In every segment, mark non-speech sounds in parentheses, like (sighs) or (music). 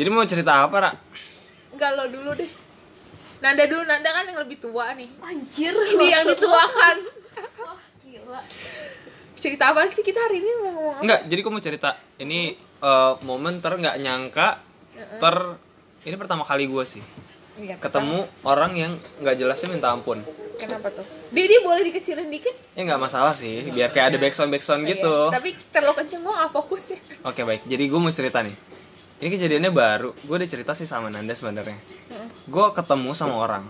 Jadi mau cerita apa, Ra? Enggak lo dulu deh. Nanda dulu, Nanda kan yang lebih tua nih. Anjir, Ini yang dituakan. Wah, gila. Cerita apaan sih kita hari ini mau ngomong apa? Enggak, jadi gue mau cerita. Ini eh, momen ter nggak nyangka ter ini pertama kali gue sih Iya, ketemu orang yang nggak jelasnya minta ampun. Kenapa tuh? Dia, dia boleh dikecilin dikit? Ya nggak masalah sih, biar kayak ada backsound backsound gitu. Iya. Tapi terlalu kenceng gue gak fokus ya. Oke baik, jadi gue mau cerita nih. Ini kejadiannya baru. Gue udah cerita sih sama Nanda sebenarnya. Gue ketemu sama orang.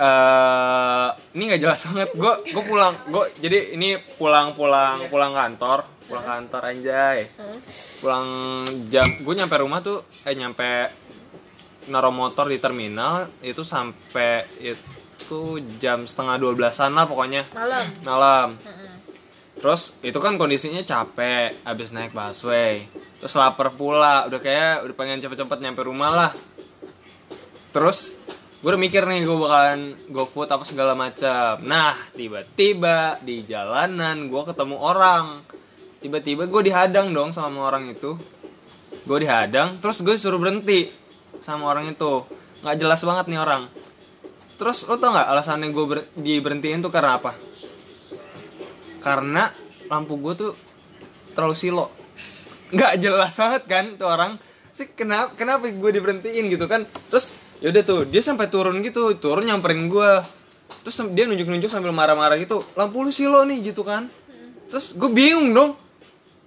eh ini nggak jelas banget. Gue gue pulang. Gue jadi ini pulang pulang pulang kantor. Pulang kantor anjay. Pulang jam. Gue nyampe rumah tuh. Eh nyampe naruh motor di terminal itu sampai itu jam setengah dua belasan lah pokoknya Malam. malam terus itu kan kondisinya capek abis naik busway. Terus lapar pula udah kayak udah pengen cepet-cepet nyampe rumah lah. Terus gue udah mikir nih gue bakalan go food apa segala macam. Nah tiba-tiba di jalanan gue ketemu orang. Tiba-tiba gue dihadang dong sama orang itu. Gue dihadang terus gue suruh berhenti sama orang itu. Nggak jelas banget nih orang. Terus lo tau nggak alasannya gue ber- diberhentiin tuh karena apa karena lampu gue tuh terlalu silo. Nggak jelas banget kan tuh orang. Sih kenapa kenapa gue diberhentiin gitu kan? Terus yaudah tuh dia sampai turun gitu turun nyamperin gue terus dia nunjuk-nunjuk sambil marah-marah gitu lampu lu silo nih gitu kan. Terus gue bingung dong.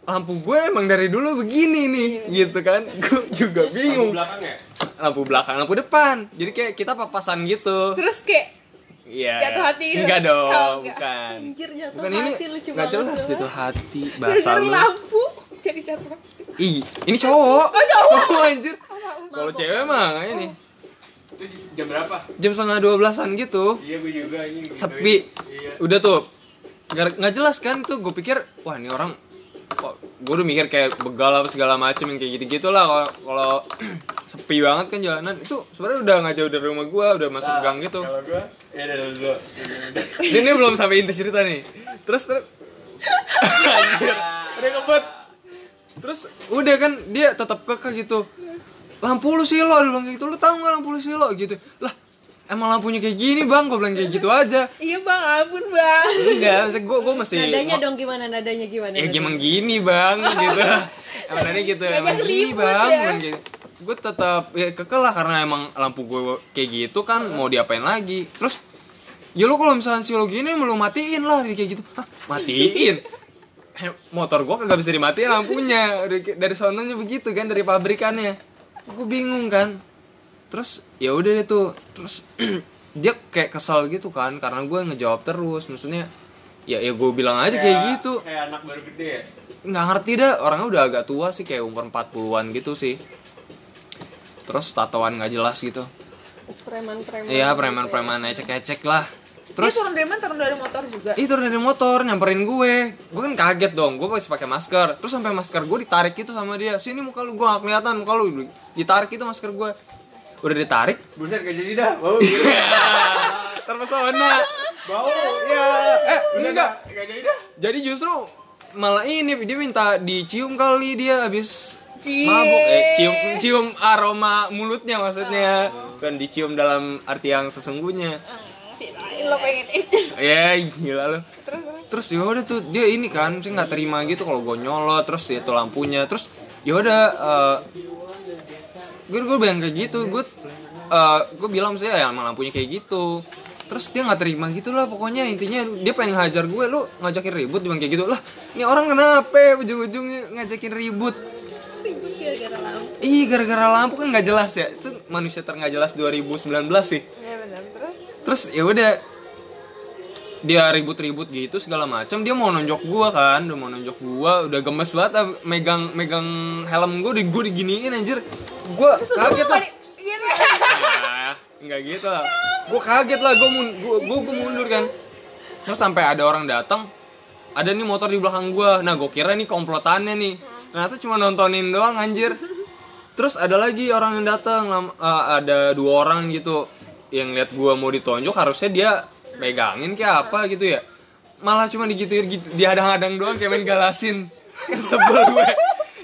Lampu gue emang dari dulu begini nih gitu kan. (laughs) Gue juga bingung. belakang ya? Lampu belakang lampu depan. Jadi kayak kita papasan gitu. Terus kayak Iya. Jatuh hati gitu? Enggak dong, Oh, enggak. bukan. Anjir jatuh Bukan ini hati lucu nggak banget jelas jatuh hati (laughs) bahasa lu. lampu jadi jatuh hati. Ih, ini cowok. Oh, cowok. (laughs) anjir. Kalau cewek mah ini itu jam berapa jam setengah dua belasan gitu. iya gue juga ini Sepi. iya Udah tuh. Nggak nggak jelas kan tuh gue pikir wah ini orang kok gue udah mikir kayak begal apa segala macem yang kayak gitu gitulah kalau kalau (clears throat) sepi banget kan jalanan. Itu sebenarnya udah nggak jauh dari rumah gue udah masuk gang gitu. kalau gue ya dulu ini, ini belum sampai inti cerita nih. Terus terus. (laughs) Anjir. Udah ngebet terus udah kan dia tetap kekeh gitu. Lampu lu silo dia bilang gitu. Lu tahu nggak lampu lu silo? Gitu. Lah emang lampunya kayak gini bang? Gue bilang kayak gitu aja. Iya bang, ampun bang. enggak maksudnya gue gue masih Nadanya dong gimana? Nadanya gimana? ya gimana gini bang (laughs) gitu. Emang tadi gitu emang gini ribut bang ya. gitu gue tetap ya kekeh lah karena emang lampu gue kayak gitu kan mau diapain lagi. Terus ya lu kalau misalnya si lo gini mau lu matiin lah kayak gitu. Hah, matiin? Eh, motor gue kagak bisa dimatiin lampunya. Dari, dari sononya begitu kan dari pabrikannya. Gue bingung kan terus ya udah deh tuh. Terus (clears throat) dia kayak kesal gitu kan karena gue ngejawab terus. Maksudnya ya ya gue bilang aja kayak gitu. kayak anak baru gede ya? Nggak ngerti dah orangnya udah agak tua sih kayak umur 40-an gitu sih. Terus tatoan nggak jelas gitu. Preman-preman. iya preman-preman ecek-ecek lah. Terus terus turun dari mana? Turun dari motor juga. itu dari motor nyamperin gue. Gue kan kaget dong gue masih pakai masker. Terus sampai masker gue ditarik gitu sama dia. Sini muka lu gue gak kelihatan muka lu ditarik itu masker gue udah ditarik? Buset gak jadi dah. Bau (laughs) terpesona bau. Ya eh Buset, enggak. gak jadi dah. Jadi justru malah ini dia minta dicium kali dia habis Cie. mabuk. Eh cium cium aroma mulutnya maksudnya. Kan dicium dalam arti yang sesungguhnya. Lo pengen itu. ya gila lu terus ya udah tuh dia ini kan sih nggak terima gitu kalau gue nyolot terus itu lampunya. Terus ya udah eh, gue gue bilang kayak gitu gue eh, gue bilang sih ya emang lampunya kayak gitu. Terus dia nggak terima gitu lah pokoknya intinya dia pengen ngajar gue lu ngajakin ribut? Bilang kayak gitu lah ini orang kenapa ujung-ujungnya ngajakin ribut? Ribut gara-gara lampu. Ih gara-gara lampu kan nggak jelas ya. Itu manusia ternggak jelas 2019 sih. Iya benar. Terus? Terus ya udah dia ribut-ribut gitu segala macam dia mau nonjok gua kan udah mau nonjok gua udah gemes banget ah, megang megang helm gua di gua diginiin anjir. Gua kaget lah. Gitu. Nah, nggak gitu lah. Gua kaget lah gua mun gua, gua, gua mundur kan. Terus sampai ada orang datang ada nih motor di belakang gua. Nah gua kira nih komplotannya nih. Ternyata cuma nontonin doang anjir. Terus ada lagi orang yang datang eh, ada dua orang gitu yang lihat gua mau ditonjok harusnya dia megangin kayak apa gitu ya malah cuma digituin gitu dihadang-hadang doang kayak main galasin kan sebel gue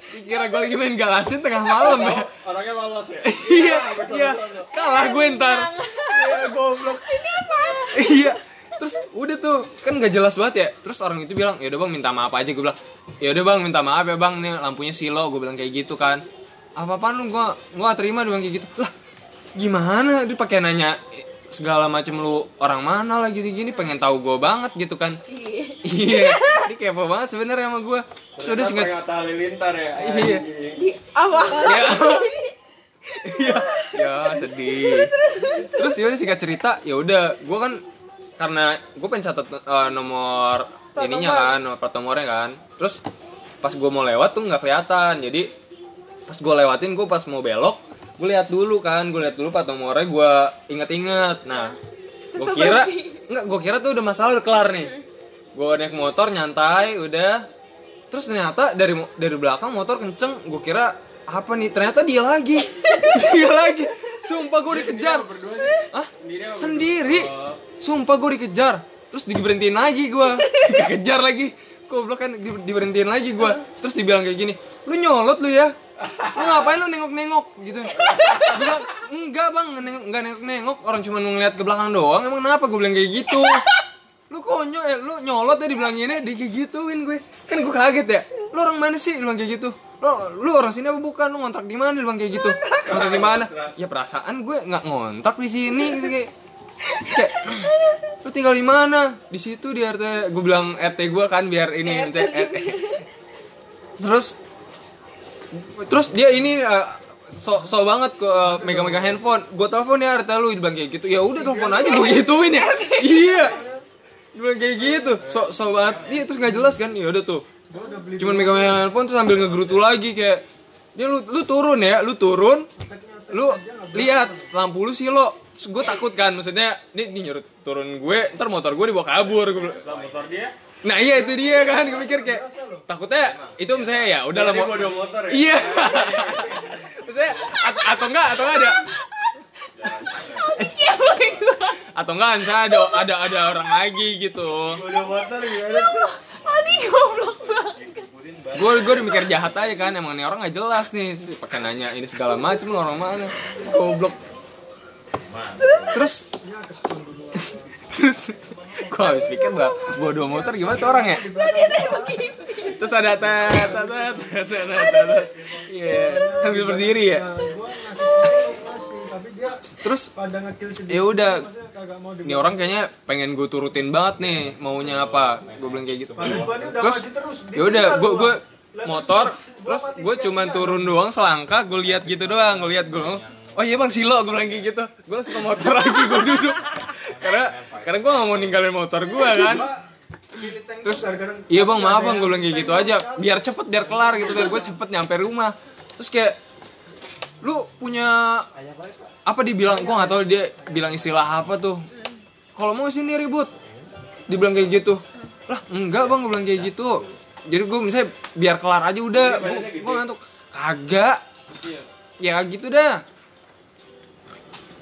Dikira gue lagi main galasin tengah malam ya. Orangnya lolos ya. Iya, iya. Kalah gue ntar. Iya, goblok. Ini apa? Iya. Terus udah tuh kan gak jelas banget ya. Terus orang itu bilang, "Ya udah Bang, minta maaf aja." Gue bilang, "Ya udah Bang, minta maaf ya Bang, nih lampunya silo." Gue bilang kayak gitu kan. Apa-apaan lu gua gua gak terima dia bilang kayak gitu. Lah, gimana? Dia pakai nanya segala macam lu orang mana lah gini-gini pengen tahu gue banget gitu kan iya dia kepo banget sebenarnya sama gue terus udah singkat Ternyata halilintar ya. Iya. anjing. Apa? ya (laughs) Iya, ya sedih. Terus ya udah singkat cerita, ya udah, gue kan karena gue pengen catat eh, nomor ininya kan, nomor nomornya kan. Terus pas gue mau lewat tuh nggak kelihatan, jadi pas gue lewatin gue pas mau belok, gue lihat dulu kan, gue lihat dulu plat nomornya, gue inget-inget. Nah, gue kira, nggak, gue kira tuh udah masalah udah kelar nih. Gue naik motor nyantai, udah. Terus ternyata dari dari belakang motor kenceng, gue kira apa nih? Ternyata dia lagi, (laughs) dia lagi. Sumpah gue dikejar. Hah? Sendiri berdua? Sumpah gue dikejar. Terus diberhentiin lagi gue, (laughs) dikejar lagi. Goblok kan di- diberhentiin lagi gue. Terus dibilang kayak gini, lu nyolot lu ya. Lu ngapain lu nengok-nengok gitu. Gue bilang, enggak bang, nengok, nggak nengok-nengok. Orang cuma ngeliat ke belakang doang. Emang kenapa gue bilang kayak gitu? Lu konyol ya, lu nyolot ya dibilanginnya, dia kayak gituin gue. Kan gue kaget ya. Lu orang mana sih? Lu bilang kayak gitu. Lu, lu orang sini apa bukan? Lu ngontrak di mana? Lu bilang kayak gitu. Ngontrak di mana? Ya perasaan gue nggak ngontrak di sini gitu kayak. Kayak, lu tinggal di mana? Di situ di RT. Gue bilang RT gue kan biar ini cek RT. Terus terus dia ini eh, so so banget ke eh, megang-megang handphone. Gue telepon ya RT lu dia bilang kayak gitu. Ya udah telepon aja gue gituin ya. (laughs) Iya. Dia bilang kayak gitu. So so banget. Iya terus nggak jelas kan. Ya udah tuh. Cuman megang handphone terus sambil ngegerutu lagi kayak dia lu lu turun ya, lu turun. Lu lihat lampu lu silo. Terus gue takut kan, maksudnya ini, ini nyurut turun gue, ntar motor gue dibawa kabur. Gue motor dia, Nah iya itu dia kan, gue mikir kayak takutnya itu misalnya ya udah mau motor ya. Iya. (laughs) Maksudnya at- atau enggak atau enggak ada atau enggak misalnya ada ada ada orang lagi gitu. Motor gimana tuh? Adi goblok banget. Gue gue udah mikir jahat aja kan, emang nih orang nggak jelas nih, pakai nanya ini segala macem orang mana, goblok. Terus (laughs) terus (laughs) gue habis pikir bah, gue dua motor gimana tuh orang ya? Terus ada tet tet tet tet tet tet tet. Iya, sambil berdiri ya. Terus ya udah. Ini orang kayaknya pengen gue turutin banget nih maunya apa? Gue bilang kayak gitu. Terus ya udah gue gue motor terus gue cuman turun doang selangkah gue lihat gitu doang gue lihat gue oh iya bang silo gue bilang kayak gitu. Gue langsung ke motor (laughs) lagi gue duduk karena karena gue gak mau ninggalin motor gue kan? Terus iya bang maaf bang gue bilang kayak gitu aja. biar cepet biar kelar gitu biar gue cepet nyampe rumah. Terus kayak lu punya apa dibilang gua nggak tahu dia bilang istilah apa tuh. Kalau mau sini ribut. Dibilang kayak gitu. Lah enggak bang gue bilang kayak gitu. Jadi gue misalnya biar kelar aja udah. Gua, gua ngantuk. Kagak. Ya gitu dah.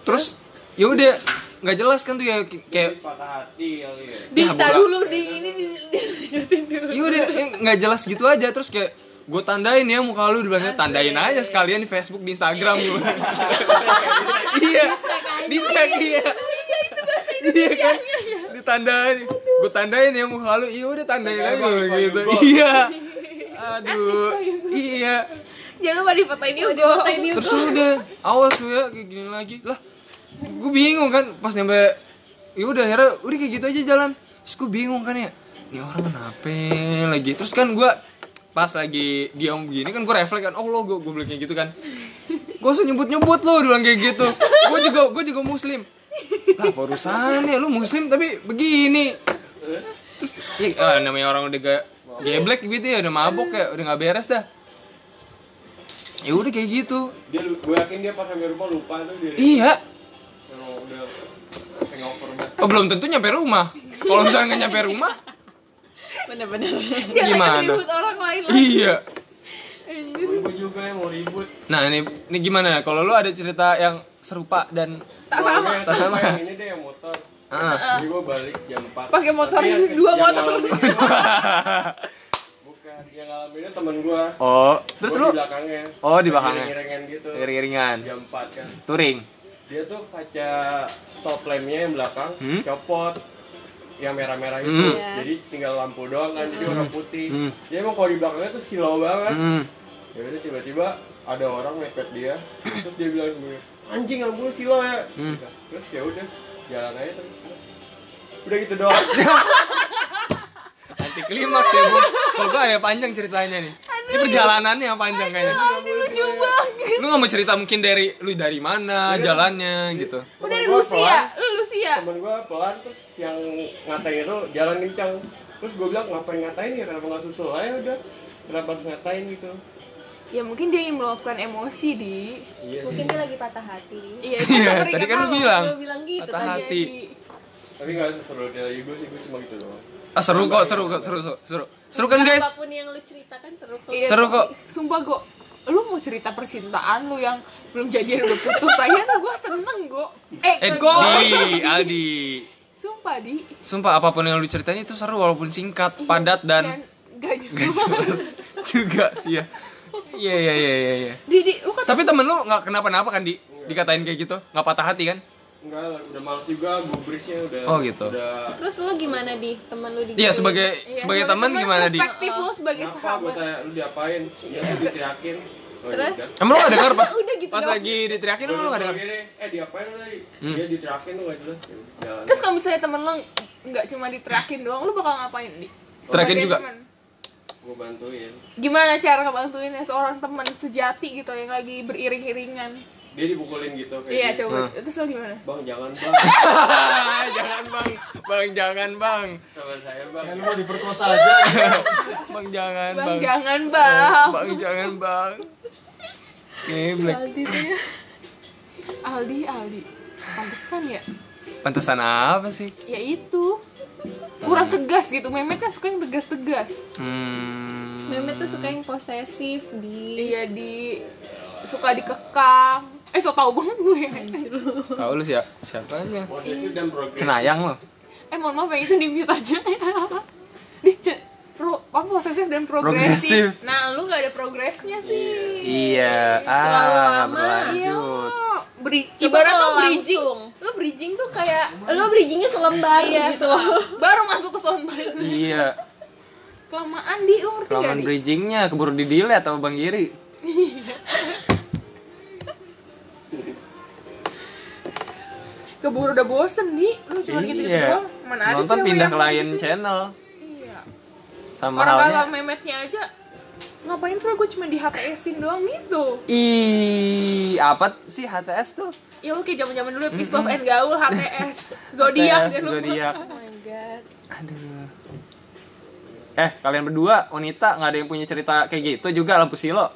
Terus ya udah nggak jelas kan tuh ya kayak Patah hati ya. Di, Ya, dulu di ini di, di, dulu. ya udah eh, nggak jelas gitu aja. Terus kayak gue tandain ya muka lu dibilangnya tandain aja sekalian di Facebook di Instagram. Gitu (laughs) iya. Di tag iya. (laughs) Iya kan? Ditandain. Gue tandain ya muka lu. Iya udah tandain aja gitu. Iya. (laughs) Aduh. Iya. Jangan lupa difotoin juga. terus udah awas lu ya kayak gini lagi. Lah gue bingung kan pas nyampe ya udah akhirnya udah kayak gitu aja jalan. Terus gue bingung kan ya ini orang kenapa lagi? Terus kan gue pas lagi diam begini kan gue refleks kan oh lo gue gue kayak gitu kan. Gue usah nyebut nyebut lo bilang kayak gitu. Gue juga gue juga muslim. Lah apa urusannya lu muslim tapi begini. Terus ya ah, namanya orang udah gak geblek gitu ya udah mabok ya udah nggak beres dah. Ya udah kayak gitu. Dia gue yakin dia pas sampai rumah lupa tuh dia. iya udah hangover oh, belum tentu nyampe rumah kalau misalnya nggak nyampe rumah Bener-bener. Jangan Gimana? ribut orang lain lagi. iya Anjir. Gue juga yang mau ribut. nah ini ini gimana kalau lu ada cerita yang serupa dan Tak sama. Tak sama. yang ini deh yang motor. ah Jadi gue balik jam 4 Pakai motor, Tapi yang- dua yang motor. (laughs) Bukan yang ngalaminnya temen gua Oh, terus Gua lu di belakangnya Oh, di belakangnya. iring-iringan gitu iring-iringan. jam 4 kan Touring. Dia tuh kaca stop lampnya yang belakang Hmm? copot yang merah-merah itu Hmm. Iya. jadi tinggal lampu doang kan jadi warna putih Hmm. dia emang kalau di belakangnya tuh silau banget Hmm. ya udah tiba-tiba ada orang mepet dia terus dia bilang sendiri anjing lampu lu silau ya Hmm. terus ya udah jalan aja terus udah gitu doang (laughs) Anti klimaks ya, Bu. Kalau gua ada panjang ceritanya nih. Ini perjalanannya yang panjang kayaknya. Lucu banget Lu gak mau cerita mungkin dari lu dari mana, jalannya gitu. Lu dari gua Lucia lu Lucia temen gua pelan terus yang ngatain itu jalan kencang terus gua bilang ngapain ngatain ya kenapa nggak susul aja udah kenapa harus ngatain gitu ya mungkin dia ingin meluapkan emosi di iya Mungkin dia lagi patah hati. iya Iya, tadi kan lu bilang. Lu bilang gitu Patah tadi. hati. tapi nggak seru dari gue sih gue cuma gitu doang Ah, seru kok, seru kok, seru, seru. Seru, seru kan, guys? Apa pun yang lu ceritakan seru kok. Iya, Seru kok. Sumpah gue lu mau cerita percintaan lu yang belum jadian udah putus saya tuh gue seneng gue eh, Eh, gue di, Aldi. sumpah di Sumpah apa pun yang lu ceritain itu seru walaupun singkat, padat dan gak (laughs) gak jelas juga sih ya. Iya iya iya iya. iya. di, di lu kata Tapi temen lu nggak kenapa-napa kan di dikatain kayak gitu, nggak patah hati kan? Enggak lah udah males juga gubrisnya udah Oh, gitu. udah Terus lu gimana di teman lu di Iya sebagai Iya, sebagai teman gimana di? perspektif lu sebagai kenapa gue sahabat tanya lu diapain ya tuh diteriakin oh, Terus? yaudah. Emang lu gak denger pas (laughs) Udah gitu pas lagi diteriakin lu gak denger? eh diapain lu tadi Hmm. dia diteriakin tuh gak jelas Ya terus kalau misalnya temen lu nggak cuma diterakin doang lu bakal ngapain di Terakin Sebagai juga? temen. gue bantuin gimana cara ngebantuinnya seorang teman sejati gitu yang lagi beriring-iringan dia dipukulin gitu kayak iya gini. coba. Hmm. terus gimana? Bang jangan bang. (laughs) Jangan bang, bang jangan bang, sama saya bang. Lu mau diperkosa aja. (laughs) bang jangan bang, bang, jangan bang. Bang jangan bang. Geblek. Aldi Aldi pantesan ya? Pantesan apa sih? ya itu. Kurang tegas gitu. Memet kan suka yang tegas-tegas. Hmm. Meme tuh suka yang posesif di iya di suka dikekang eh so tau banget gue Tahu lu siapa? Siapanya? Cenayang lo. eh mohon maaf yang itu di mute aja ya di pro apa posesif dan Progresif. progresif nah lu gak ada progresnya sih Iya. Terlalu Ah, lama, berlanjut. Oh, beri, Coba ibarat tuh bridging lu bridging tuh kayak lu bridgingnya selembar iya gitu loh. (laughs) baru masuk ke soundbite Iya. kelamaan di lu ngerti gak Kelamaan bridgingnya keburu di delete sama Bang Giri. Keburu udah bosen di lu cuma gitu gitu doang mana ada Nonton pindah ke lain gitu? channel. iya Sama orang halnya. memetnya aja ngapain tuh gue cuma di HTS-in doang gitu Ih, apa sih HTS tuh? ya oke zaman zaman dulu Peace Love and Gaul HTS (laughs) Zodiak jangan lupa. Zodiak. Oh my god. Aduh. Eh, kalian berdua wanita nggak ada yang punya cerita kayak gitu juga lampu silo?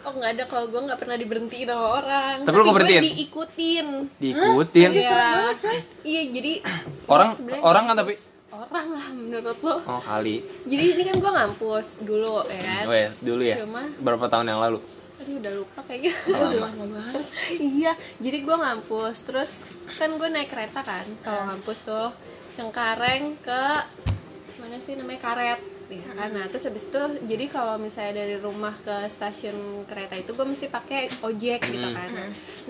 Oh nggak ada kalau gue nggak pernah diberhentiin sama orang. Tapi lu gue keberhentiin? diikutin. Diikutin. Iya. Iya jadi (clears throat) Orang orang kan tapi orang lah menurut lo. oh kali. Jadi ini kan gue ngampus dulu ya kan. Wes, dulu ya. Cuma Berapa tahun yang lalu? aduh udah lupa kayaknya udah (laughs) lama banget iya jadi gue ngampus terus kan gue naik kereta kan kalau ngampus tuh Cengkareng ke mana sih namanya karet ya kan nah terus habis itu jadi kalau misalnya dari rumah ke stasiun kereta itu gue mesti pakai ojek gitu kan.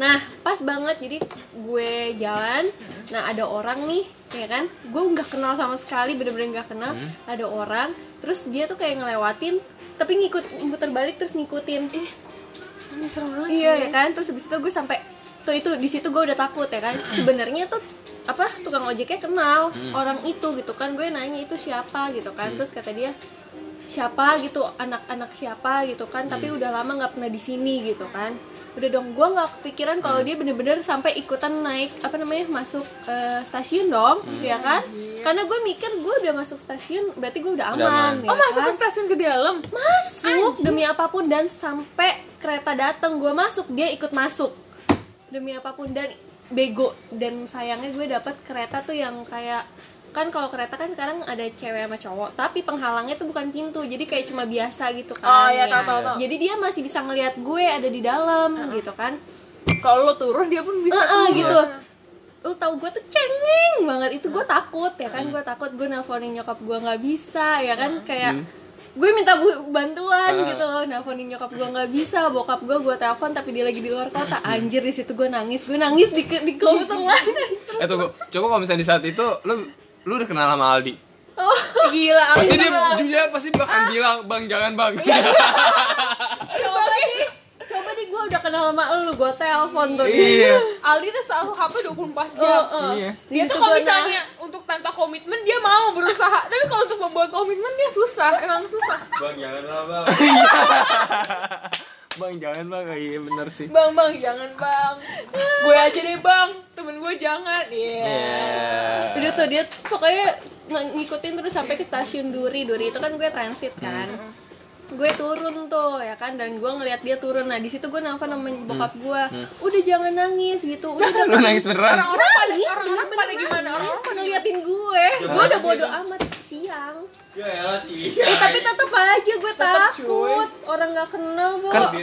Nah pas banget jadi gue jalan nah ada orang nih ya kan? Gue nggak kenal sama sekali bener-bener nggak kenal. Ada orang terus dia tuh kayak ngelewatin tapi ngikut muter balik terus ngikutin. Ini serem banget iya ya kan? Terus habis itu gue sampai tuh itu di situ gue udah takut ya kan? Sebenarnya tuh apa tukang ojeknya kenal orang itu gitu kan gue nanya itu siapa gitu kan terus kata dia siapa? gitu anak-anak siapa? gitu kan tapi udah lama nggak pernah di sini gitu kan. Udah dong gue nggak kepikiran kalau dia bener-bener sampai ikutan naik apa namanya masuk eh, stasiun dong ya kan? Karena gue mikir gue udah masuk stasiun berarti gue udah Udah aman, aman. ya oh masuk kan? ke stasiun ke dalam? Masuk demi apa pun dan sampai kereta datang gue masuk dia ikut masuk. Demi apa pun dan bego dan sayangnya gue dapet kereta tuh yang kayak kan kalau kereta kan sekarang ada cewek sama cowok tapi penghalangnya tuh bukan pintu jadi kayak cuma biasa gitu Oh, kan iya, ya. tahu, tahu, tahu. jadi dia masih bisa ngelihat gue ada di dalam gitu kan. Kalau lo turun dia pun bisa Heeh, turun. gitu. Lu tau gue tuh cengeng banget itu gue takut ya kan gue takut gue nelfonin nyokap gue nggak bisa ya kan kayak gue minta bu- bantuan Ah. gitu loh nelfonin nyokap gue nggak bisa bokap gue gue telepon tapi dia lagi di luar kota anjir di situ gue nangis gue nangis di di komputer lain Eh tunggu, coba kalau misalnya di saat itu lu lu udah kenal sama Aldi. oh Gila, Pasti Aldi dia, bakal- dia pasti bakal bilang, "Bang, jangan, Bang." (laughs) coba deh coba deh gue udah kenal sama lu gue telepon tuh Iya. Aldi tuh selalu HP 24 jam. Oh, oh. Iya. Dia tuh kalau misalnya untuk tanpa komitmen dia mau berusaha, tapi kalau untuk membuat komitmen dia susah, emang susah. bang janganlah bang (laughs) bang, jangan, Bang. Oh, iya bener sih. Bang, bang, jangan bang. Gue aja deh bang, temen gue jangan. Iya. Iya. udah tuh dia pokoknya ng- ngikutin terus sampai ke stasiun Duri Duri itu kan gue transit kan gue turun tuh ya kan? Dan gue ngeliat dia turun. Nah di situ gue nelfon sama bokap gue. udah jangan nangis gitu. Udah (laughs) Lu nangis beneran? Orang-orang pada, orang-orang pada gimana? Orang-orang pada ngeliatin gue. Gue udah bodo amat siang. Ya elah sih eh tapi tetep aja gue Tetep, takut. Orang nggak kenal bu. Kan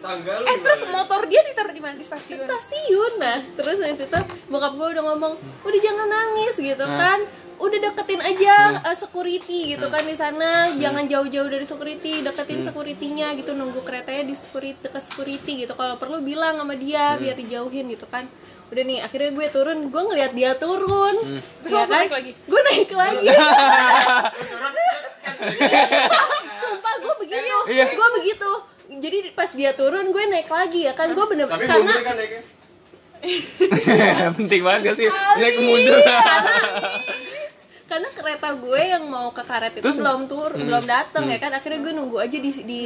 tangga lu Eh terus motor dia ditaruh di mana? Di stasiun? stasiun. Nah terus dari situ bokap gue udah ngomong udah jangan nangis gitu kan udah deketin aja uh, security gitu kan di sana. Jangan jauh-jauh dari security deketin securitynya gitu. Nunggu keretanya di security dekat security gitu. Kalau perlu bilang sama dia biar dijauhin gitu kan. Udah nih akhirnya gue turun gue ngeliat dia turun. Terus ya kan? naik lagi? gue naik lagi. Sumpah gue begitu. Iya. gue begitu. Jadi pas dia turun gue naik lagi ya kan. Gue bener tapi karena kan (laughs) Penting banget gak sih? Naik mundur. (laughs) karena kereta gue yang mau ke karet itu Terus- belum tur belum datang ya kan akhirnya gue nunggu aja di di di,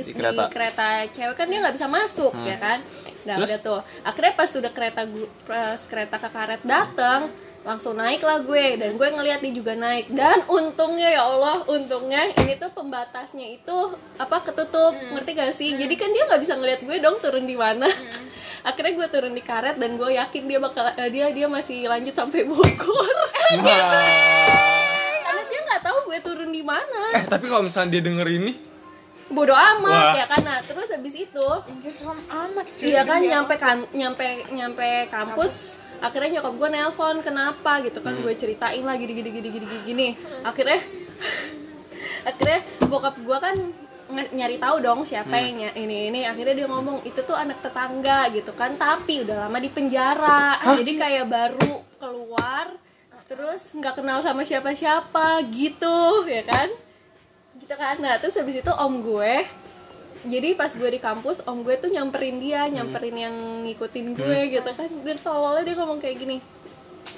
Di di kereta. kereta. cewek kan dia nggak bisa masuk ya kan nah Terus? udah tuh akhirnya pas udah kereta gue pas kereta ke karet datang langsung naik lah gue dan gue ngeliat dia juga naik. Dan untungnya ya Allah untungnya ini tuh pembatasnya itu apa ketutup. Ngerti gak sih? Jadi kan dia nggak bisa ngeliat gue dong turun di mana. (laughs) Akhirnya gue turun di karet dan gue yakin dia bakal eh, dia dia masih lanjut sampai Bogor. (laughs) Karena dia nggak tahu gue turun di mana. Eh, tapi kalau misalnya dia denger ini, bodoh amat Wah. ya kan? Nah terus habis itu Anjir serem amat cuy. iya kan nyampe kan nyampe nyampe kampus akhirnya nyokap gue nelpon kenapa? gitu kan gue ceritain lah gini gini gini gini gini, akhirnya (laughs) akhirnya bokap gue kan nyari tahu dong siapa yang ny- ini ini. Akhirnya dia ngomong itu tuh anak tetangga gitu kan. Tapi udah lama di penjara. Jadi kayak baru keluar terus nggak kenal sama siapa-siapa gitu ya kan. Gitu kan. Nah terus habis itu om gue jadi pas gue di kampus om gue tuh nyamperin dia nyamperin yang ngikutin gue gitu kan dan tololnya dia ngomong kayak gini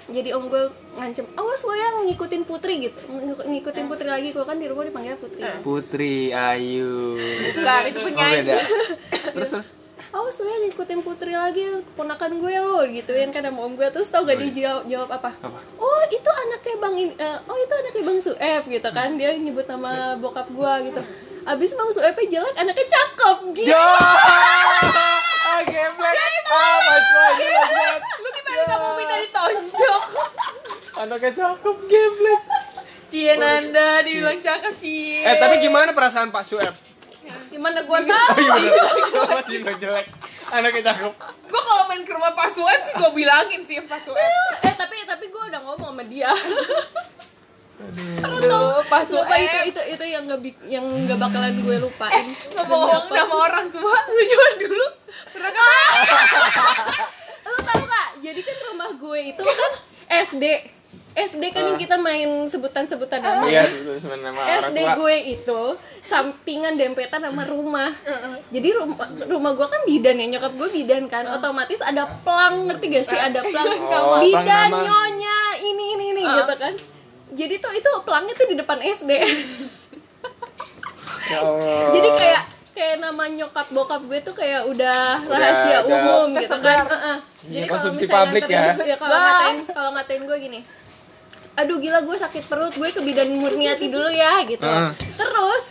jadi om gue ngancem awas lo yang ngikutin putri gitu Ng- ngikutin putri lagi gue kan di rumah dipanggil putri Putri Ayu. Bukan, itu Oh, penyanyi. beda. (laughs) Terus terus. awas lo yang ngikutin putri lagi keponakan gue lo gituin kan sama om gue terus tau gak dia jawab, jawab apa? Apa? oh itu anaknya bang eh, oh itu anaknya bang Sueb gitu kan dia nyebut nama bokap gue gitu abis bang Suebnya jelek anaknya cakep gitu Jo! Ah, geblek. Ah, macam bangsat. Lu gimana kamu minta ditonjok? (laughs) Anaknya cakep, geblek. Cie Nanda dibilang cakep Cie. Eh, tapi gimana perasaan Pak Sueb? gimana gue tahu (laughs) Oh iya sih bilang jelek? Anaknya cakep. Gue kalau main ke rumah Pak Sueb sih gue bilangin sih Pak Sueb. (laughs) eh tapi tapi gue udah ngomong sama dia Aduh, Pak Sumpah itu itu itu yang nggak bik- yang nggak bakalan gue lupain. Ngomong-ngomong nama orang tua, lu zaman dulu pernah kan? lu tahu gak jadi kan rumah gue itu kan SD SD kan yang kita main sebutan-sebutan nama Iya, itu sebenarnya nama orang SD tua. gue itu sampingan dempetan sama rumah. Jadi rumah rumah gue kan bidan ya nyokap gue bidan kan, otomatis ada plang ngerti gak sih? Ada plang. Oh, bidan plang nyonya ini ini ini gitu kan. Jadi tuh itu pelangnya tuh di depan SD. (laughs) Ya Allah. Jadi kayak kayak nama nyokap bokap gue tuh kayak udah Udah rahasia ada- umum gitu kan. Heeh. Iya, Jadi kalau konsumsi misalnya publik ya. (laughs) ya kalau ngatain kalau ngatain gue gini. Aduh gila gue sakit perut, gue ke bidan Murniati dulu ya gitu. Heeh. Terus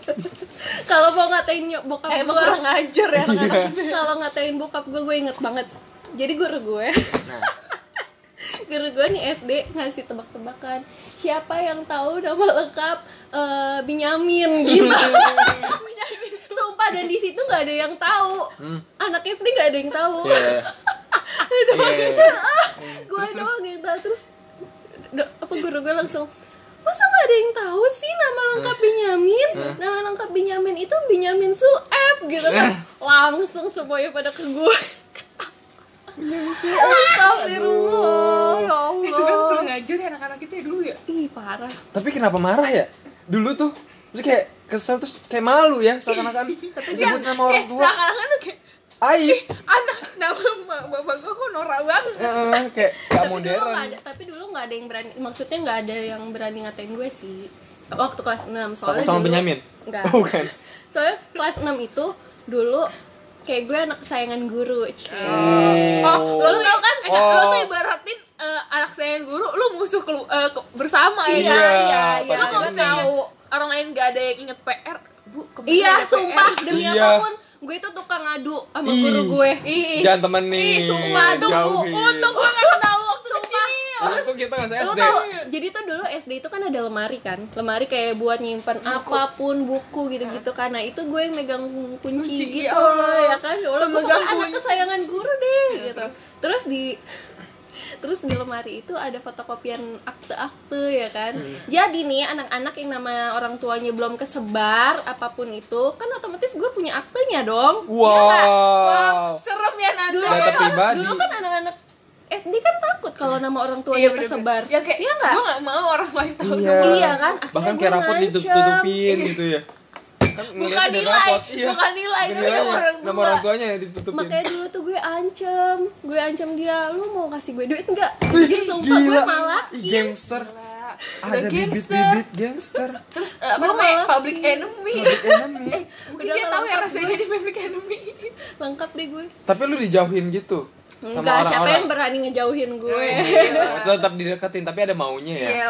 (laughs) kalau mau ngatain nyok bokap Eh, emang gue, kurang ajar ya. kalau ngatain bokap gue gue inget banget. Jadi guru gue, Nah, guru gue nih SD ngasih tebak-tebakan. Siapa yang tahu nama lengkap eh, Binyamin (laughs) gitu. Sumpah dan di situ nggak ada yang tahu. Anak SD nggak ada yang tahu. iya. (laughs) Iya. gue doang yang tahu terus do- apa guru gue langsung masa nggak ada yang tahu sih nama lengkap Benyamin nama lengkap Benyamin itu Benyamin Sueb gitu kan langsung semuanya pada ke gue Astagfirullah ya Eh, sebenarnya Allah kurang ngajar ya anak-anak kita ya dulu ya. Ih parah Tapi kenapa marah ya? Dulu tuh Terus kayak kesel terus kayak malu ya seakan-akan disebut nama orang Eh, tua. seakan-akan tuh kayak Aib. anak nama bapak gue kok norak banget. Eh, kayak gak tapi dulu modern. nggak ada tapi dulu nggak ada yang berani maksudnya nggak ada yang berani ngatain gue sih waktu kelas 6 soalnya Takut sama dulu- Benyamin? enggak Oh, (laughs) bukan. soalnya kelas 6 itu dulu kayak gue anak kesayangan guru cie. Oh, lo tuh tau kan? Oh. Lo tuh ibaratin eh, anak saya yang guru, lu musuh kelu- eh, ke- bersama ya. Iya, iya iya Lo kalau tahu orang lain gak ada yang inget PR, bu, iya ada sumpah PR. demi Iya. apa pun gue itu tukang ngadu sama Ih. guru gue Ih, Jangan temenin. Ih, sumpah, aduh, Jauhin. untung gue gak kenal lu waktu kecil. Untung kita gak Lu SD. tau, jadi tuh dulu SD itu kan ada lemari kan. Lemari kayak buat nyimpen apa pun, buku gitu-gitu kan. Nah itu gue yang megang kunci, Kunci, gitu ya Allah. ya kan? Ya Allah, gue kan anak kesayangan guru deh gitu. Terus? Di Terus di lemari itu ada fotokopian akte-akte ya kan? Jadi nih anak-anak yang nama orang tuanya belum kesebar apa pun itu Kan otomatis gue punya aktenya dong. Wow. Serem ya Nanda. Dulu Data kan, pribadi. dulu kan anak-anak SD kan takut kalau nama orang tuanya Iya, kesebar Ya kayak, Iya nggak? gue gak mau orang lain tahu. Iya. Iya kan? Akhirnya Bahkan kayak rapot ngancem. ditutup-tutupin gitu ya. Kan Bukan nilai. Iya. bukan nilai, tapi nama orang Nama tua. orang tuanya yang ditutupin. Makanya dulu tuh gue ancam Gue ancam dia Lu mau kasih gue duit enggak? Jadi sumpah gue malah gangster. Ada gangster. bibit-bibit gangster. Terus eh, apa namanya? malah- Public enemy. Enemy. Eh, mungkin dia tahu ya rasanya jadi public enemy. Lengkap deh gue Tapi lu dijauhin gitu. Sama Enggak, siapa orang-orang. yang berani ngejauhin gue Oh, tetap dideketin tapi ada maunya ya. Iya.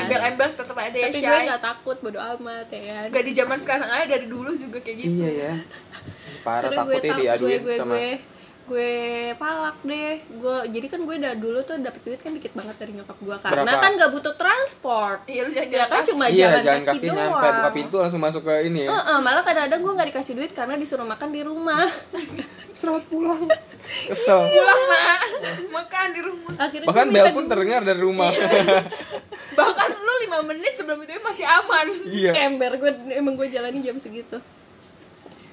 Embel-embel tetap ada ya, Tapi gue gak takut, bodo amat ya kan Gak di zaman sekarang aja dari dulu juga kayak gitu. Iya ya. Parah Terus takutnya tak- diaduin gue, gue, sama gue, gue palak deh gue jadi kan gue udah dulu tuh dapet duit kan dikit banget dari nyokap gue karena Berapa? kan gak butuh transport Iya, lu jangan ya kan cuma Iya, jalan, jalan kaki, kaki doang nyampe buka pintu langsung masuk ke ini ya. Heeh, malah kadang-kadang gue gak dikasih duit karena disuruh makan di rumah (laughs) Selamat pulang. Kesel. pulang nak makan di rumah akhirnya Bahkan bel pun terdengar dari rumah. (laughs) bahkan lu lima menit sebelum itu masih aman Iya. ember gue emang gue jalani jam segitu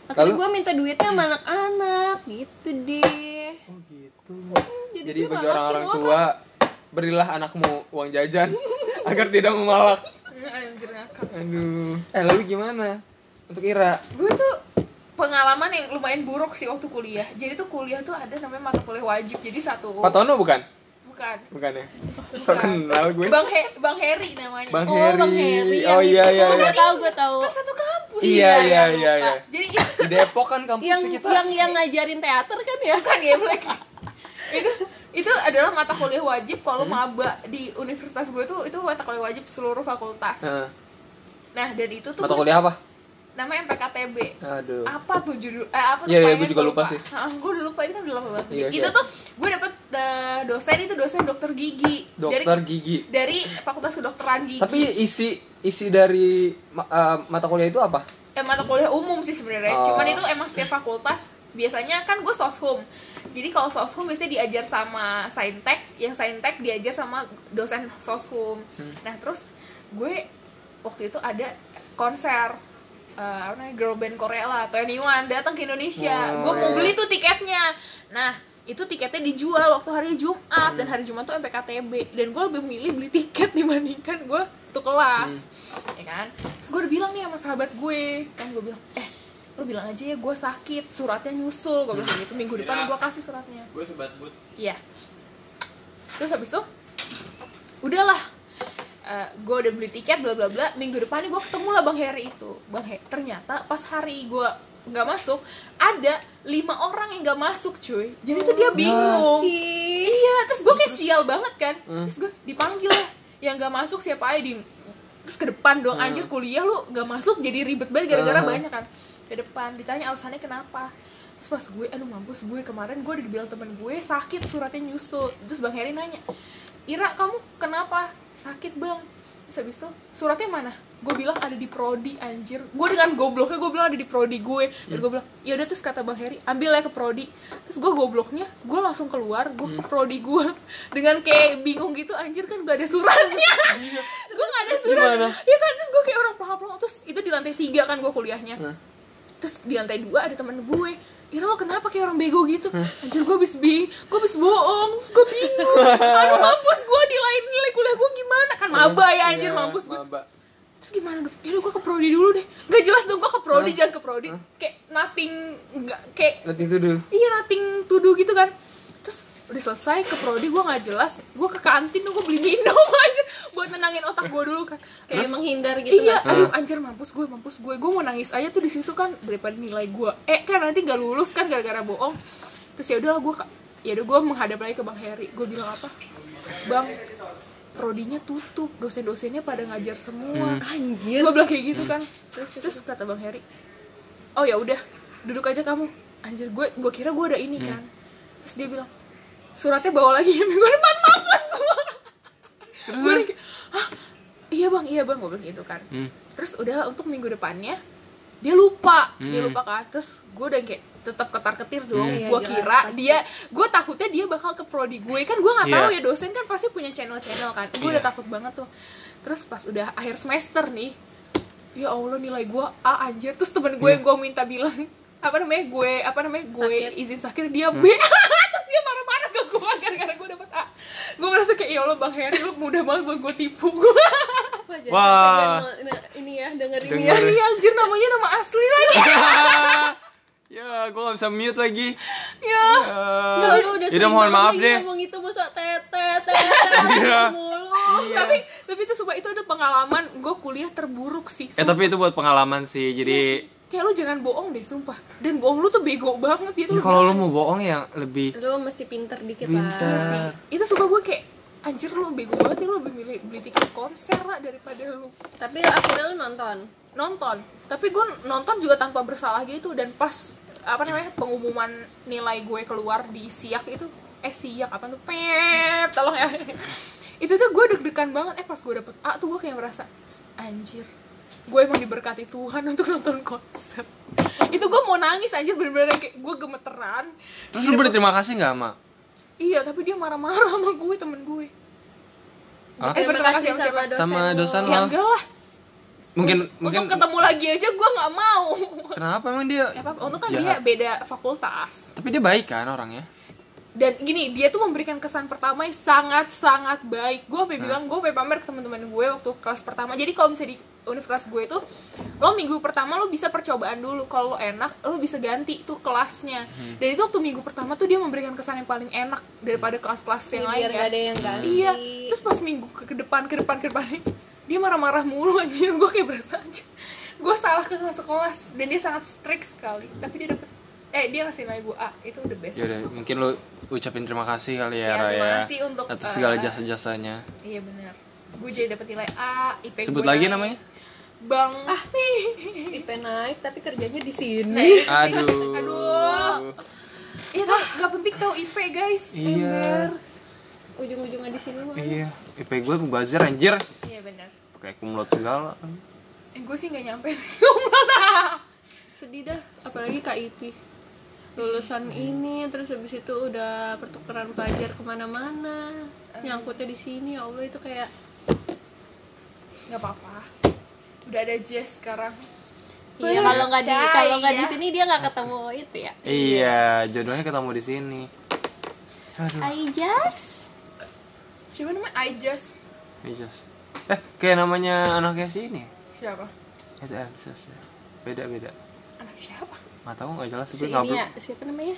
akhirnya gue minta duitnya sama anak-anak gitu deh Oh gitu. Jadi Jadi gue bagi orang-orang orang. tua, berilah anakmu uang jajan (laughs) agar tidak memalak. anjir ngakak Aduh. Eh lalu gimana? Untuk Ira. gue tuh pengalaman yang lumayan buruk sih waktu kuliah jadi tuh kuliah tuh ada namanya mata kuliah wajib jadi satu Patono bukan? bukan Bukan ya? So kenal gue. bang He bang Heri namanya Bang oh Heri. bang Heri Oh iya iya gue iya. tahu gue tahu kan satu kampus Iya iya iya, iya lupa. iya. jadi itu (laughs) Di Depok kan kampus yang kita. yang yang ngajarin teater kan ya kan ya Black itu itu adalah mata kuliah wajib kalau maba di universitas gue tuh itu mata kuliah wajib seluruh fakultas Heeh. nah dan itu tuh Mata gue- kuliah apa? Namanya MPKTB Aduh. apa tuh judul eh apa Iya, iya, namanya? gue juga Gua lupa sih. ah, gue udah lupa itu kan udah lama banget Iya, itu iya. tuh gue dapet eh, dosen itu dosen dokter gigi Dokter dari gigi. dari fakultas kedokteran gigi Tapi isi isi dari eh, mata kuliah itu apa? eh, mata kuliah umum sih sebenarnya Oh. cuman itu emang setiap fakultas biasanya kan gue soshum jadi kalau soshum biasanya diajar sama saintek yang saintek diajar sama dosen soshum Hmm. nah terus gue waktu itu ada konser eh, apa namanya girl band Korea lah One datang ke Indonesia. Oh, gue mau iya. beli tuh tiketnya. Nah itu tiketnya dijual waktu hari Jumat Hmm. dan hari Jumat tuh MPKTB dan gue lebih milih beli tiket (laughs) dibandingkan gue tuh kelas. Hmm. ya kan? Terus gue udah bilang nih sama sahabat gue. Kan gue bilang eh lo bilang aja ya gue sakit suratnya nyusul gue bilang gitu. Minggu depan gue kasih suratnya. Gue sebat but iya. Terus habis itu udahlah Eh, gue udah beli tiket bla bla bla. Minggu depannya gue ketemu lah bang Heri itu. Bang Heri ternyata pas hari gue nggak masuk ada lima orang yang nggak masuk cuy. Jadi tuh dia bingung. Iya terus gue kayak sial banget kan. Terus gue dipanggil lah yang nggak masuk siapa aja di terus ke depan dong. Anjir kuliah lu nggak masuk jadi ribet banget gara-gara Hmm. banyak kan. Ke depan ditanya alasannya kenapa. Terus pas gue aduh mampus gue kemarin gue udah dibilang temen gue sakit suratnya nyusul. Terus bang Heri nanya Ira kamu kenapa? Sakit bang. Terus habis itu suratnya mana? Gue bilang ada di prodi anjir. Gue dengan gobloknya gue bilang ada di prodi gue. Dan gue bilang ya udah terus kata bang Heri ambil ya ke prodi. Terus gue gobloknya gue langsung keluar gue ke prodi gue dengan kayak bingung gitu anjir kan gak ada suratnya. Gue gak ada surat. Gimana? ya kan? Terus gue kayak orang pelak-pelak terus itu di lantai tiga kan gue kuliahnya. Terus di lantai dua ada temen gue Ira lo kenapa kayak orang bego gitu? Anjir gue abis bing Gue abis bohong gue bingung. Aduh mampus gue nilai nilai kuliah gue gimana? Kan maba ya anjir Iya, mampus gue. Terus gimana dong Yaudah gue ke prodi dulu deh. Gak jelas dong gue ke prodi jangan ke prodi. Kayak nothing Gak Kayak Nanti itu dulu. Iya nothing to do gitu kan udah selesai ke prodi gue gak jelas Gue ke kantin gue beli minum (laughs) anjir Buat nenangin otak gue dulu kan kayak menghindar gitu iya, nggak sih? aduh anjir mampus gue, mampus gue. Gue mau nangis aja tuh di situ kan daripada nilai gue. Eh kan nanti gak lulus kan gara-gara bohong. Terus ya udahlah gue ya udah gue menghadap lagi ke Bang Heri. Gue bilang apa? Bang, prodinya tutup, dosen-dosennya pada ngajar semua. anjir Gue bilang kayak gitu kan. Terus terus kata Bang Heri, "Oh ya udah, duduk aja kamu." Anjir gue gue kira gue ada ini kan. Terus dia bilang, "Suratnya bawa lagi. Minggu depan mampus gue." Hah? iya bang iya bang gue bilang gitu kan. Hmm. terus udahlah untuk minggu depannya dia lupa. Dia lupa kan. Terus gue udah kayak tetap ketar ketir dong Iya, gue jelas, kira pasti. dia gue takutnya dia bakal ke prodi gue. Kan gue nggak Iya. tahu ya dosen kan pasti punya channel channel kan. Gue udah Iya. takut banget tuh. Terus pas udah akhir semester nih ya allah nilai gue A anjir. Terus temen gue gue minta bilang (laughs) apa namanya gue apa namanya gue Sakit. izin sakit dia B. (laughs) Terus dia marah-marah gara-gara gue dapet A gue merasa kayak ya allah bang Heri lu mudah banget buat gue tipu gue (laughs) Wah, nah, ini ya dengerin Denger. ya Iya anjir namanya nama asli lagi (laughs) ya, gue gak bisa mute lagi. ya Ya, lu udah mohon maaf deh. ngomong itu masa tete tete Iya. mulu tapi tapi itu sumpah itu ada pengalaman gue kuliah terburuk sih Eh tapi itu buat pengalaman sih. Jadi kayak lu jangan bohong deh sumpah. Dan bohong lu tuh bego banget gitu ya kalau lu mau bohong yang lebih lu mesti pinter dikit Pinter. lah sih itu sumpah gue kayak anjir lu bego banget ya lu lebih milih beli tiket konser lah daripada lu tapi akhirnya lu nonton? nonton. Tapi gue nonton juga tanpa bersalah gitu dan pas apa namanya pengumuman nilai gue keluar di siak itu eh siak apa tuh? Pep tolong ya. (laughs) Itu tuh gue deg-degan banget eh pas gue dapet A tuh gue kayak merasa anjir gue emang diberkati Tuhan (laughs) untuk nonton konser itu gue mau nangis anjir bener-bener kayak gue gemeteran Terus lu berterima kasih gak sama? iya tapi dia marah-marah sama gue temen gue Hah? eh berterima kasih sama siapa dosen Sama lu. dosen ya lo? enggak lah Mungkin mungkin untuk ketemu lagi aja gue nggak mau (laughs) kenapa emang dia? Ya apa, untuk kan dia beda fakultas. Tapi dia baik kan orangnya? Dan gini, dia tuh memberikan kesan pertama yang sangat-sangat baik. Gue sampai bilang, gue sampai pamer ke teman-teman gue waktu kelas pertama. Jadi kalau misalnya di universitas gue itu, lo minggu pertama lo bisa percobaan dulu. Kalau lo enak, lo bisa ganti tuh kelasnya. Dan itu waktu minggu pertama tuh dia memberikan kesan yang paling enak daripada kelas-kelas yang lain biar ya. gak ada yang ganti Iya, terus pas minggu ke, ke depan, ke depan, ke depan dia marah-marah mulu anjir. (laughs) Gue kayak berasa anjir. Gue salah ke kelas kelas dan dia sangat strict sekali. Tapi dia dapet eh dia ngasih nilai gue A itu udah best. Ya udah, mungkin lu ucapin terima kasih kali ya, Ya, Raya. terima kasih untuk, atas eh, segala jasa-jasanya. Iya benar. Gue jadi dapet nilai A, IP Sebut gue lagi naik. namanya? Bang. ah IP naik tapi kerjanya di sini Aduh. Aduh. Iya tuh gak penting tau IP guys. Iya. ujung-ujungnya di sini mah Iya. IP gue mubazir anjir. Iya benar. Pakai kumlot segala. Eh gue sih gak nyampe. (laughs) sedih dah apalagi KIP lulusan ini terus habis itu udah pertukaran pelajar ke mana-mana nyangkutnya di sini ya Allah itu kayak gak apa-apa. Udah ada Jess sekarang. iya kalau nggak di kalau nggak di sini dia nggak ketemu itu ya Iya, jodohnya ketemu di sini. Aduh. Aijas Siapa namanya? I just. Ajas. Eh, kayak namanya anaknya sini. Siapa? Itu Ajas ya. Beda beda. Anak siapa? Nggak tahu nggak jelas si gue ini ya siapa namanya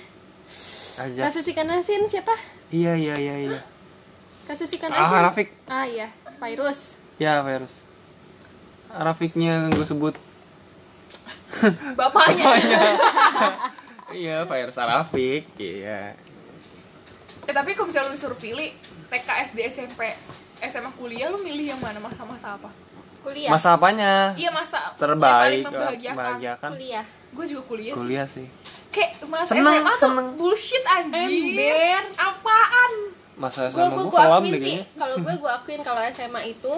Ajas. kasus ikan asin siapa Iya iya iya iya. kasus ikan Ah, asin Rafik. ah iya virus Ya, virus. Rafiknya gue sebut. Bapaknya. Iya, virus Arafik. Iya. eh tapi kalau misalnya lu disuruh pilih TK, SD, SMP, SMA, kuliah lu milih yang mana masa-masa apa? kuliah Masa apanya? Iya masa Terbaik, yang paling membahagiakan. membahagiakan. kuliah Gue juga kuliah, sih. Kuliah sih. Kayak masa Seneng, SMA tuh seneng. bullshit anjir. Ember. Apaan? Masa gue SMA gue gue kelam deh sih kalau gue gue akuin kalau SMA itu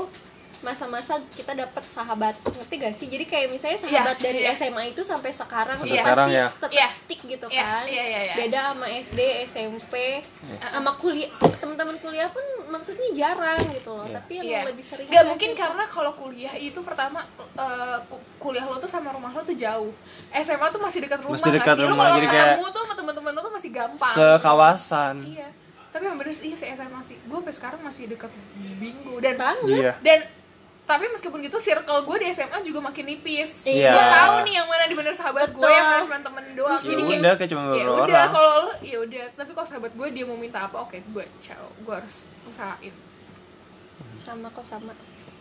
masa-masa kita dapat sahabat ngerti gak sih jadi kayak misalnya sahabat Iya, dari iya. SMA itu sampai sekarang Sampai itu sekarang pasti ya. tetap Iya. stick gitu Iya, kan iya, iya, iya. beda sama SD SMP sama kuliah teman-teman kuliah pun maksudnya jarang gitu loh Iya. tapi yang Iya. lebih sering Gak kan mungkin sih, karena kalau kuliah itu pertama ku- kuliah lo tuh sama rumah lo tuh jauh. SMA tuh masih dekat rumah Masih nggak dekat? Lo rumah, kalau jadi kayak- ketemu tuh sama teman-teman lo tuh masih gampang. Sekawasan. Iya. Tapi yang bener sih, iya SMA sih. Gue sampai sekarang masih dekat bingung dan banget Iya. dan tapi meskipun gitu circle gue di SMA juga makin nipis. Iya. Gue tahu nih yang mana di bener sahabat gue yang harus cuma temen doang. Ya Jadi kayak udah kayak cuma ya beberapa udah orang. kalau lo ya udah tapi kalau sahabat gue dia mau minta apa oke gue ciao gue harus usahain sama kok sama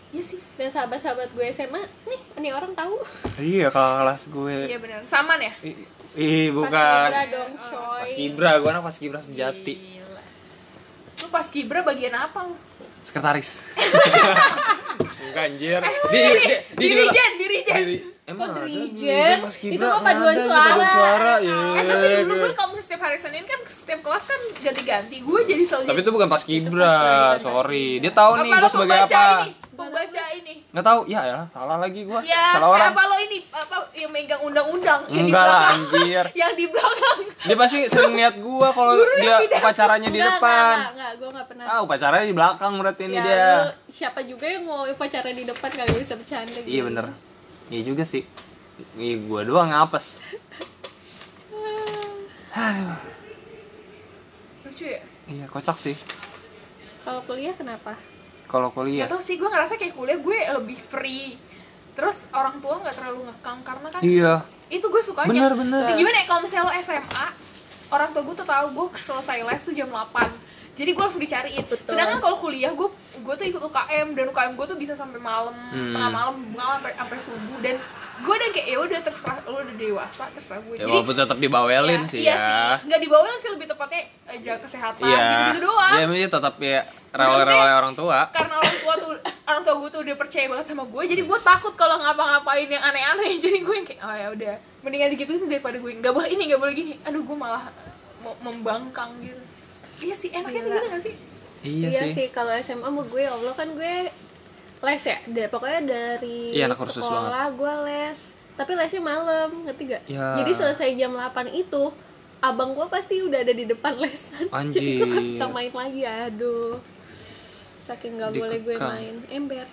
iya sih dan sahabat-sahabat gue SMA nih ini orang tahu Iya kalau kelas gue. iya benar saman ya Ih, Ih, Pas bukan. Kibra dong coy Pas Kibra, gue anak pas Kibra sejati. Gila. lu pas kibra bagian apa lu Sekretaris. (laughs) Enggak anjir. Eh, Di di dirijen dirijen Di- Emang Kok ada dirijen? Itu mah paduan suara. Paduan suara. Iya. eh tapi dulu gue kalau misalnya setiap hari senin kan setiap kelas kan ganti-ganti gue jadi selalu Tapi itu bukan pas Kibra, sorry. Dia tahu nih gue sebagai apa. ini Nggak tahu. Ya ya, salah lagi gue. ya Salah orang. apa lo ini apa yang megang undang-undang yang di belakang anjir. (laughs) yang di belakang Dia pasti sering lihat gua kalau dia upacaranya di Enggak, depan. enggak, enggak, gue enggak pernah Ah, upacaranya di belakang berarti ini ya, dia. lu siapa juga yang mau upacara di depan kagak bisa bercanda gitu Iya bener. Iya juga sih. Iya gua doang ngapes. (sighs) lucu ya Iya kocak sih. kalau kuliah kenapa Kalau Gak kuliah. tau sih, gue ngerasa kayak kuliah gue lebih free Terus orang tua gak terlalu ngekang Karena kan Iya. itu gue sukanya Bener, bener. Gimana ya, kalau misalnya lo SMA Orang tua gue tuh tahu gue selesai les tuh jam 8 Jadi gue langsung dicariin Betul. Sedangkan kalau kuliah gue gue tuh ikut UKM Dan UKM gue tuh bisa sampai malam Hmm. Tengah malam, malam sampai, sampai subuh Dan gue udah kayak ya udah terserah lo udah dewasa terserah gue Ya walaupun tetap dibawelin ya, sih iya ya. sih nggak dibawelin sih lebih tepatnya eh, jaga kesehatan Iya. gitu-gitu doang Iya, maksudnya tetap ya rewel-rewel orang tua. karena orang tua tuh orang tua gue tuh udah percaya banget sama gue jadi gue takut kalau ngapa-ngapain yang aneh-aneh (laughs) jadi gue yang kayak oh ya udah mendingan digituin daripada gue nggak boleh ini nggak boleh gini aduh gue malah mau membangkang gitu iya sih enaknya Gila. gitu gak sih? Iya, iya sih. sih kalau SMA mau gue Allah kan gue les ya? Da- pokoknya dari Iya, anak sekolah gue les. Tapi lesnya malam ngerti gak? Ya. jadi selesai jam 8 itu abang gue pasti udah ada di depan lesan. (laughs) Jadi gue Anjir. bisa main lagi aduh. Saking nggak boleh gue main. Ember.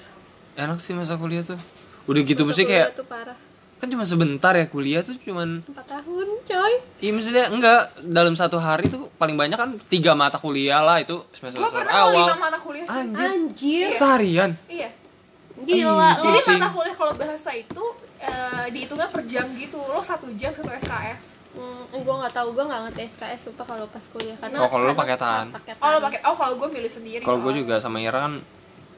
Enak sih masa kuliah tuh. Udah gitu Masa mesti kayak tuh parah kan cuma sebentar ya kuliah tuh cuman 4 tahun coy Iya maksudnya enggak dalam satu hari tuh paling banyak kan tiga mata kuliah lah itu semester gue semester pernah lima awal. mata kuliah sih. Anjir, anjir seharian. iya gila lo jadi mata kuliah kalau bahasa itu eh, dihitungnya per jam gitu lo satu jam satu SKS Hmm, gue nggak tahu gue nggak ngerti SKS sumpah kalau pas kuliah karena Oh, kalau karena paketan. paketan. oh lo pakai oh kalau gue milih sendiri Kalau gue juga sama Ira kan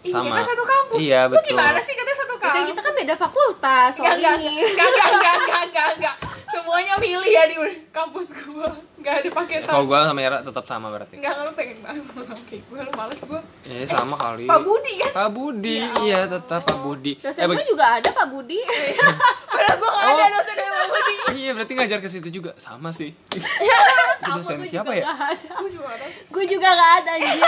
iya sama. kan satu kampus Iya, Lu betul. gimana sih katanya satu Ya, kampus kan kita kan beda fakultas soal Enggak, enggak, ini enggak, enggak, enggak, enggak. Semuanya milih ya di kampus gua. Enggak ada paketan. Kalau gue sama Ira tetap sama berarti. Enggak, enggak, lu pengen banget sama-sama kayak gue, lu males gue. Iya sama kali. Pak Budi kan? Pak Budi, iya tetap Pak Budi. dosen Eh, gue juga ada Pak Budi (laughs) Padahal gue gak ada Oh. dosen dari Pak Budi. (laughs) Iya berarti ngajar ke situ juga sama sih. (laughs) sama dosen gue siapa juga ya? ada Gue juga gak tau. gue juga nggak ada anjir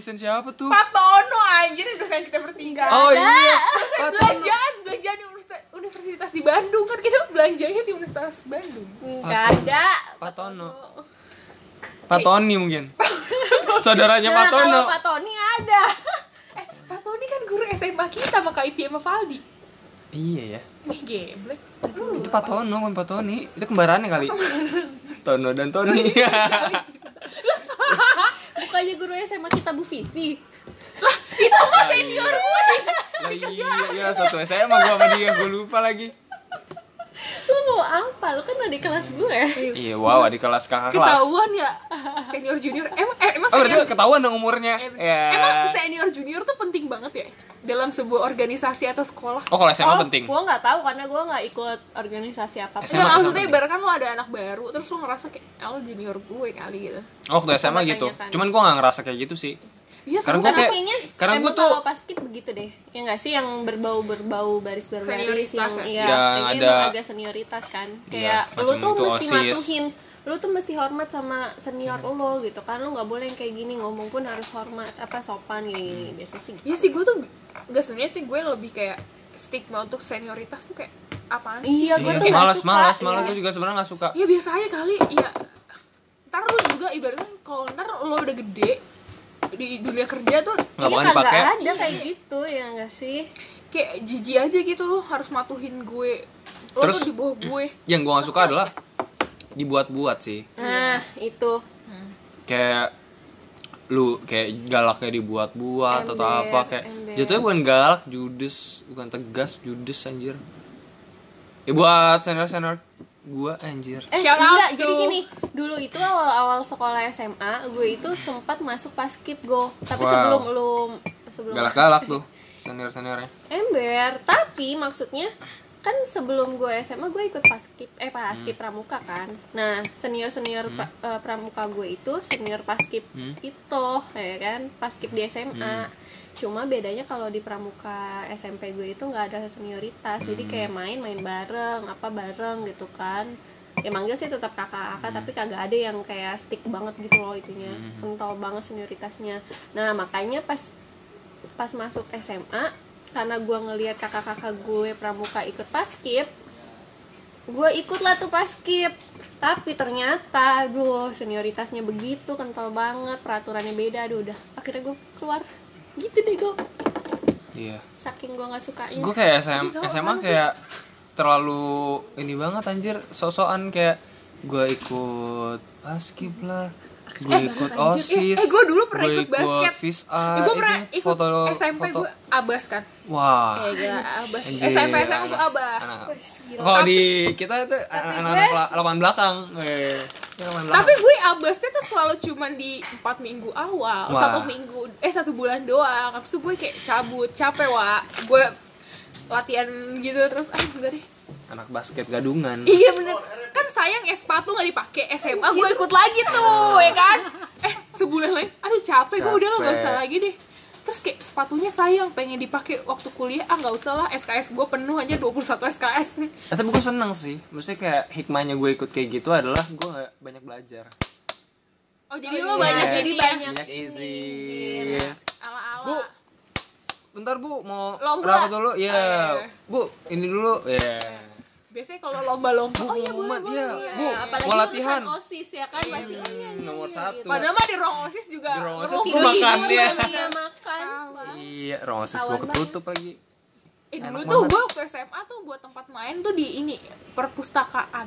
Dosen siapa tuh? Pak Tono anjir, dosen kita bertiga. Oh ada. iya. Dosen Pak Tono. belanjaan, belanjaan di universitas, di Bandung kan kita belanjanya di Universitas Bandung. nggak ada Pak Tono. Pak Tony mungkin. Saudaranya Pak Tono. Pak Tony ada Eh, Pak Tony kan guru SMA kita sama KIP sama Valdi. Iya ya. Nih geblek. Itu Pak Tono bukan Pak Tony. Itu kembarannya kali. Tono dan Tony. (laughs) (laughs) bukannya guru SMA kita Bu Vivi itu mah senior gue. Lah iya, iya satu SMA gua sama dia, gua lupa lagi. Lu mau apa lu kan ada di kelas gue Iya, wow, di kelas kakak kelas. Ketahuan ya senior junior. Emang eh, emang Oh, berarti senior ketahuan dong umurnya. Eh, Ya. Emang senior junior tuh penting banget ya dalam sebuah organisasi atau sekolah. Oh, kalau SMA penting. gue nggak tahu karena gue nggak ikut organisasi apa SMA Enggak maksudnya ibarat kan lo ada anak baru terus lo ngerasa kayak "Ah, lo junior gue kali gitu. Oh, waktu SMA gitu. Cuman gua gak ngerasa kayak gitu sih. Iya Karena kan gua kayak- kayaknya karena gua tuh- kalau pas skip begitu deh ya nggak sih yang berbau berbau baris berbaris yang ya? ya, Yang kayaknya ada- emang agak senioritas kan kayak macam lu tuh mesti OSIS. matuhin lu tuh mesti hormat sama senior lo gitu kan lu nggak boleh yang kayak gini ngomong pun harus hormat apa sopan gini, gini. biasa sih gitu. Iya sih gue tuh Gak sebenarnya sih gue lebih kayak stigma untuk senioritas tuh kayak apaan sih? Iya, gue Iya, tuh nggak malas suka, malas malas iya. gue juga sebenarnya nggak suka Ya biasa aja kali, ya Ntar lu juga ibaratnya kalau ntar lo udah gede di dunia kerja tuh Nggak Iya kagak ada kayak gitu ya nggak sih? kayak jijik aja gitu lo harus matuhin gue. Lo Terus- tuh di bawah gue. yang gue nggak suka adalah dibuat-buat sih. Nah itu. Kayak lu kayak galaknya dibuat-buat atau apa kayak ember. jatuhnya bukan galak judes bukan tegas judes anjir. Ya buat senior senior gua anjir. Eh Shout out enggak, to- jadi gini. Dulu itu awal-awal sekolah SMA Gue itu sempat masuk pas skip go. Tapi Wow. sebelum lu sebelum galak-galak tuh senior seniornya ember Tapi maksudnya Kan sebelum gue SMA gue ikut pas skip Eh pas skip pramuka kan. Nah senior-senior pra- eh, pramuka gue itu Senior pas skip itu ya kan? Pas skip di SMA Cuma bedanya kalau di pramuka SMP gue itu nggak ada senioritas. Jadi kayak main-main bareng Apa bareng gitu kan. Ya manggil sih tetap kakak-kakak tapi kagak ada yang kayak stick banget gitu loh itunya. Kental banget senioritasnya. Nah makanya pas pas masuk SMA karena gue ngelihat kakak-kakak gue pramuka ikut paskip gue ikut lah tuh paskip tapi ternyata aduh senioritasnya begitu kental banget peraturannya beda. Aduh udah. Akhirnya gue keluar gitu deh gue iya. Saking gue nggak sukanya. Gue kayak SM, SMA kayak terlalu ini banget anjir. Sosokan kayak gue ikut paskib lah gue ikut osis eh, gue dulu pernah gue ikut basket. Fis Eh, gue pernah ikut foto SMP foto. gue abas kan? Wah. Eh gak abas. Anjir, SMP SMP gue abas. Gila. kalau di kita itu anak-anak la- lapangan belakang. Eh tapi gue abasnya tuh selalu cuman di empat minggu awal. Wah. satu minggu eh satu bulan doang. Habis itu gue kayak cabut capek wa gue latihan gitu terus ah enggak deh anak basket gadungan. Iya bener. Kan sayang es sepatu nggak dipakai. SMA gue ikut lagi tuh ya kan? Eh sebulan lagi. Aduh capek gue udah lo nggak usah lagi deh. Terus kayak sepatunya sayang pengen dipakai waktu kuliah. Ah nggak usah lah SKS gue penuh aja 21 SKS nih Eh, tapi gue seneng sih. Maksudnya kayak hikmahnya gue ikut kayak gitu adalah Gue gak banyak belajar. Oh jadi lo banyak Iya. jadi banyak Banyak easy ala ala Bu. Bentar bu. Mau Lomba. rapat dulu? Iya. Oh, iya. Bu ini dulu. Iya biasanya kalau lomba-lomba oh iya boleh Muhammad, boleh iya. Bu apalagi mau latihan. Osis ya kan pasti oh iya iya Nomor satu. Padahal mah di ruang osis juga Di ruang osis ruang gua makan dia. iya makan. Iya rosis gue Tawan ketutup lagi. Eh dulu tuh gue waktu SMA tuh buat tempat main tuh di ini perpustakaan.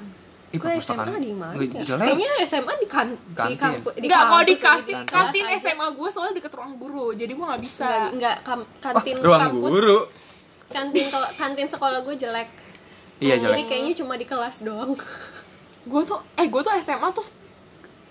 Ih gue perpustakaan. SMA di mana ya? Kayaknya SMA di kan di Kantin. di Enggak, kalau di kampus, kantin, di kantin. SMA gue soalnya deket ruang guru, jadi gue nggak bisa. Enggak, kam- kantin Ruang kampus. guru. Kantin kantin sekolah gue jelek Iya jadi kayaknya cuma di kelas doang (laughs) Gue tuh, eh gue tuh SMA tuh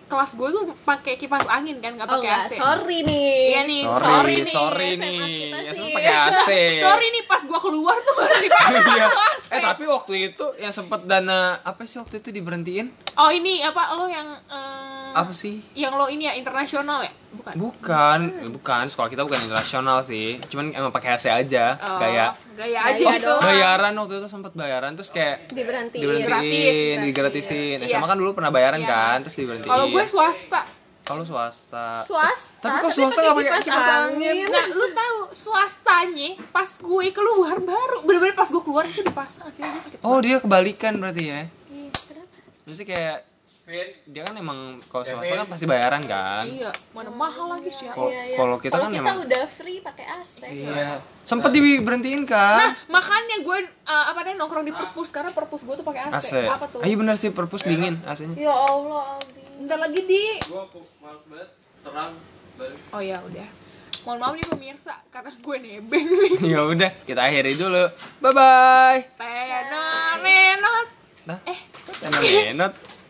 kelas gue tuh pakai kipas angin kan, nggak oh pakai enggak AC. sorry nih Iya nih, Sorry, sorry nih. sorry SMA nih kita Ya pakai AC (laughs) Sorry nih pas gue keluar tuh (laughs) dipakai Iya. AC. Eh tapi waktu itu yang sempet dana apa sih waktu itu diberhentiin? Oh ini apa lo yang eh, Apa sih? yang lo ini ya internasional ya? Bukan. Bukan, bukan. Sekolah kita bukan internasional sih. Cuman emang pakai AC aja, Oh, kayak gaya aja gitu. doang. bayaran waktu itu sempet bayaran terus kayak diberhentiin diberhentiin, Gratis. digratisin. Iya. SMA kan dulu pernah bayaran Iya. kan, terus diberhentiin. Kalau gue swasta. kalau swasta. swasta Tapi kok swasta nggak pakai kipas angin? Nah, lu tahu swastanya pas gue keluar baru bener-bener pas gue keluar itu dipasang sih aja sakit. Oh, dia kebalikan berarti ya. Iya, kenapa? Maksudnya kayak dia kan emang kalau swasta kan pasti bayaran kan. Iya, mana mahal lagi sih ya. Iya, iya. kalau kita Kalau kan kita emang udah free pakai AC Iya. Sempet diberhentiin kan? Nah, makanya gue uh, apa namanya nongkrong di perpus karena perpus gue tuh pakai AC. AC. Apa tuh? Ah, iya bener sih perpus dingin AC-nya. ya Allah Aldi Bentar lagi di. Gua kok males banget terang balik. Oh ya udah. Mohon maaf nih pemirsa karena gue nebeng nih. (laughs) ya udah, kita akhiri dulu. Bye bye. Tena menot. Nah, Eh, menot.